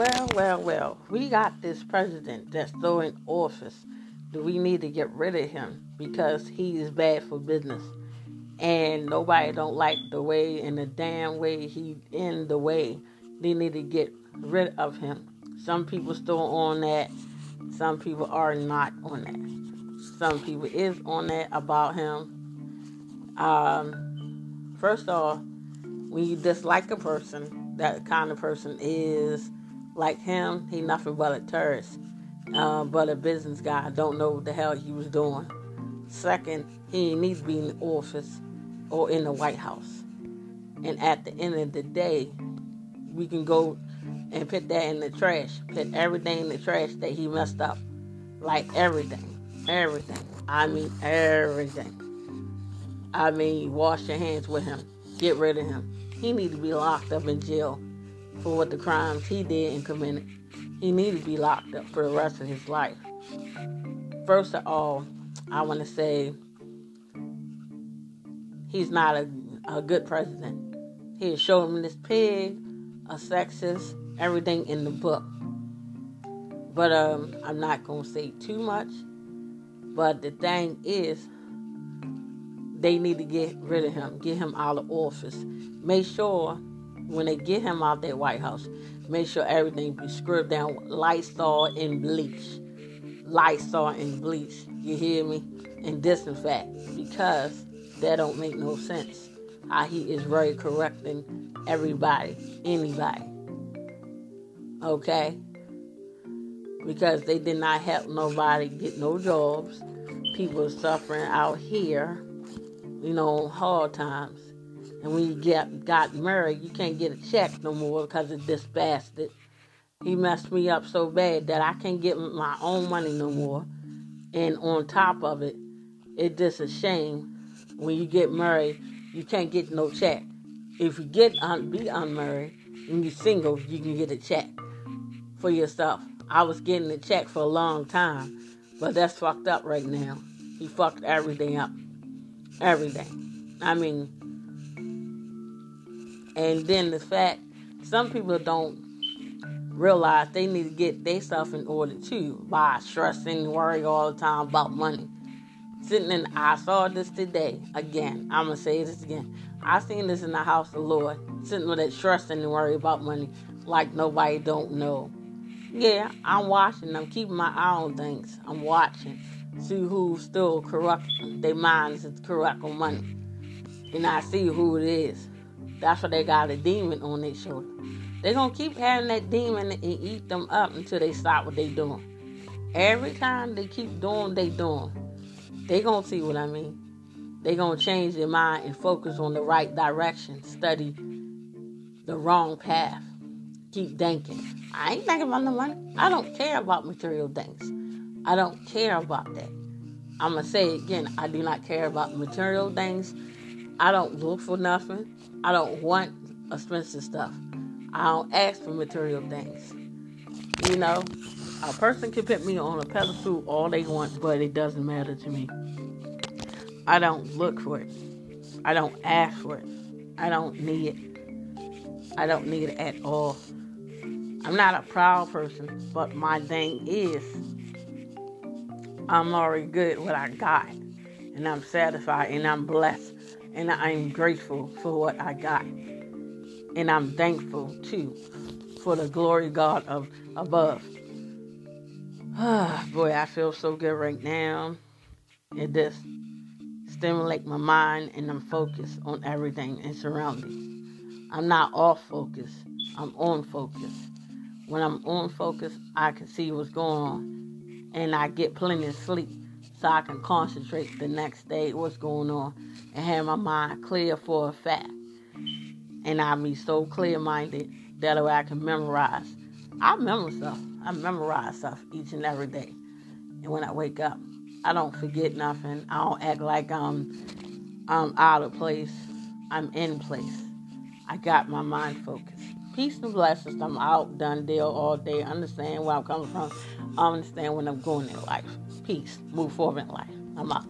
Well, well, well. We got this president that's still in office. Do we need to get rid of him because he is bad for business? And nobody don't like the way and the damn way he in the way. They need to get rid of him. Some people still on that. Some people are not on that. Some people is on that about him. Um, first off, when you dislike a person, that kind of person is like him. He nothing but a terrorist, uh, but a business guy. Don't know what the hell he was doing. Second, he needs to be in the office or in the White House. And at the end of the day, we can go and put that in the trash. Put everything in the trash that he messed up. Like everything. Everything. I mean everything. I mean wash your hands with him. Get rid of him. He needs to be locked up in jail for what the crimes he did and committed. He needed to be locked up for the rest of his life. First of all, I want to say he's not a, a good president. He showed him this pig, a sexist, everything in the book. But um, I'm not going to say too much. But the thing is, they need to get rid of him, get him out of office. Make sure when they get him out that White House, make sure everything be scrubbed down with Lysol and bleach. Lysol and bleach. You hear me? And disinfect because that don't make no sense. How he is very correcting everybody, anybody. Okay? Because they did not help nobody get no jobs. People suffering out here, you know, hard times. And when you get got married, you can't get a check no more because of this bastard. He messed me up so bad that I can't get my own money no more. And on top of it, it's just a shame when you get married, you can't get no check. If you get un- be unmarried and you're single, you can get a check for yourself. I was getting a check for a long time, but that's fucked up right now. He fucked everything up. Everything. I mean, and then the fact some people don't realize they need to get their stuff in order too by stressing and worrying all the time about money. Sitting in, I saw this today again. I'm gonna say this again. I seen this in the house of the Lord, sitting with that stressing and worry about money like nobody don't know. Yeah, I'm watching. I'm keeping my eye on things. I'm watching, see who's still corrupt. Their minds is corrupt on money, and I see who it is. That's why they got a demon on their shoulder. They're gonna keep having that demon and eat them up until they stop what they doing. Every time they keep doing what they doing, they gonna see what I mean. They gonna change their mind and focus on the right direction. Study the wrong path. Keep thinking. I ain't thinking about no money. I don't care about material things. I don't care about that. I'm gonna say it again. I do not care about material things. I don't look for nothing. I don't want expensive stuff. I don't ask for material things. You know, a person can put me on a pedestal all they want, but it doesn't matter to me. I don't look for it. I don't ask for it. I don't need it. I don't need it at all. I'm not a proud person, but my thing is, I'm already good what I got, and I'm satisfied, and I'm blessed, and I'm grateful for what I got, and I'm thankful too for the glory God of above. Boy, I feel so good right now. It just stimulate my mind, and I'm focused on everything and surroundings. I'm not off focus. I'm on focus. When I'm on focus, I can see what's going on, and I get plenty of sleep so I can concentrate the next day what's going on and have my mind clear for a fact. And I be so clear minded that way I can memorize. I remember stuff. I memorize stuff each and every day. And when I wake up, I don't forget nothing. I don't act like I'm I'm out of place. I'm in place. I got my mind focused. Peace and blessings. I'm out, done deal all day. Understand where I'm coming from. I understand when I'm going in life. Peace. Move forward in life. I'm out.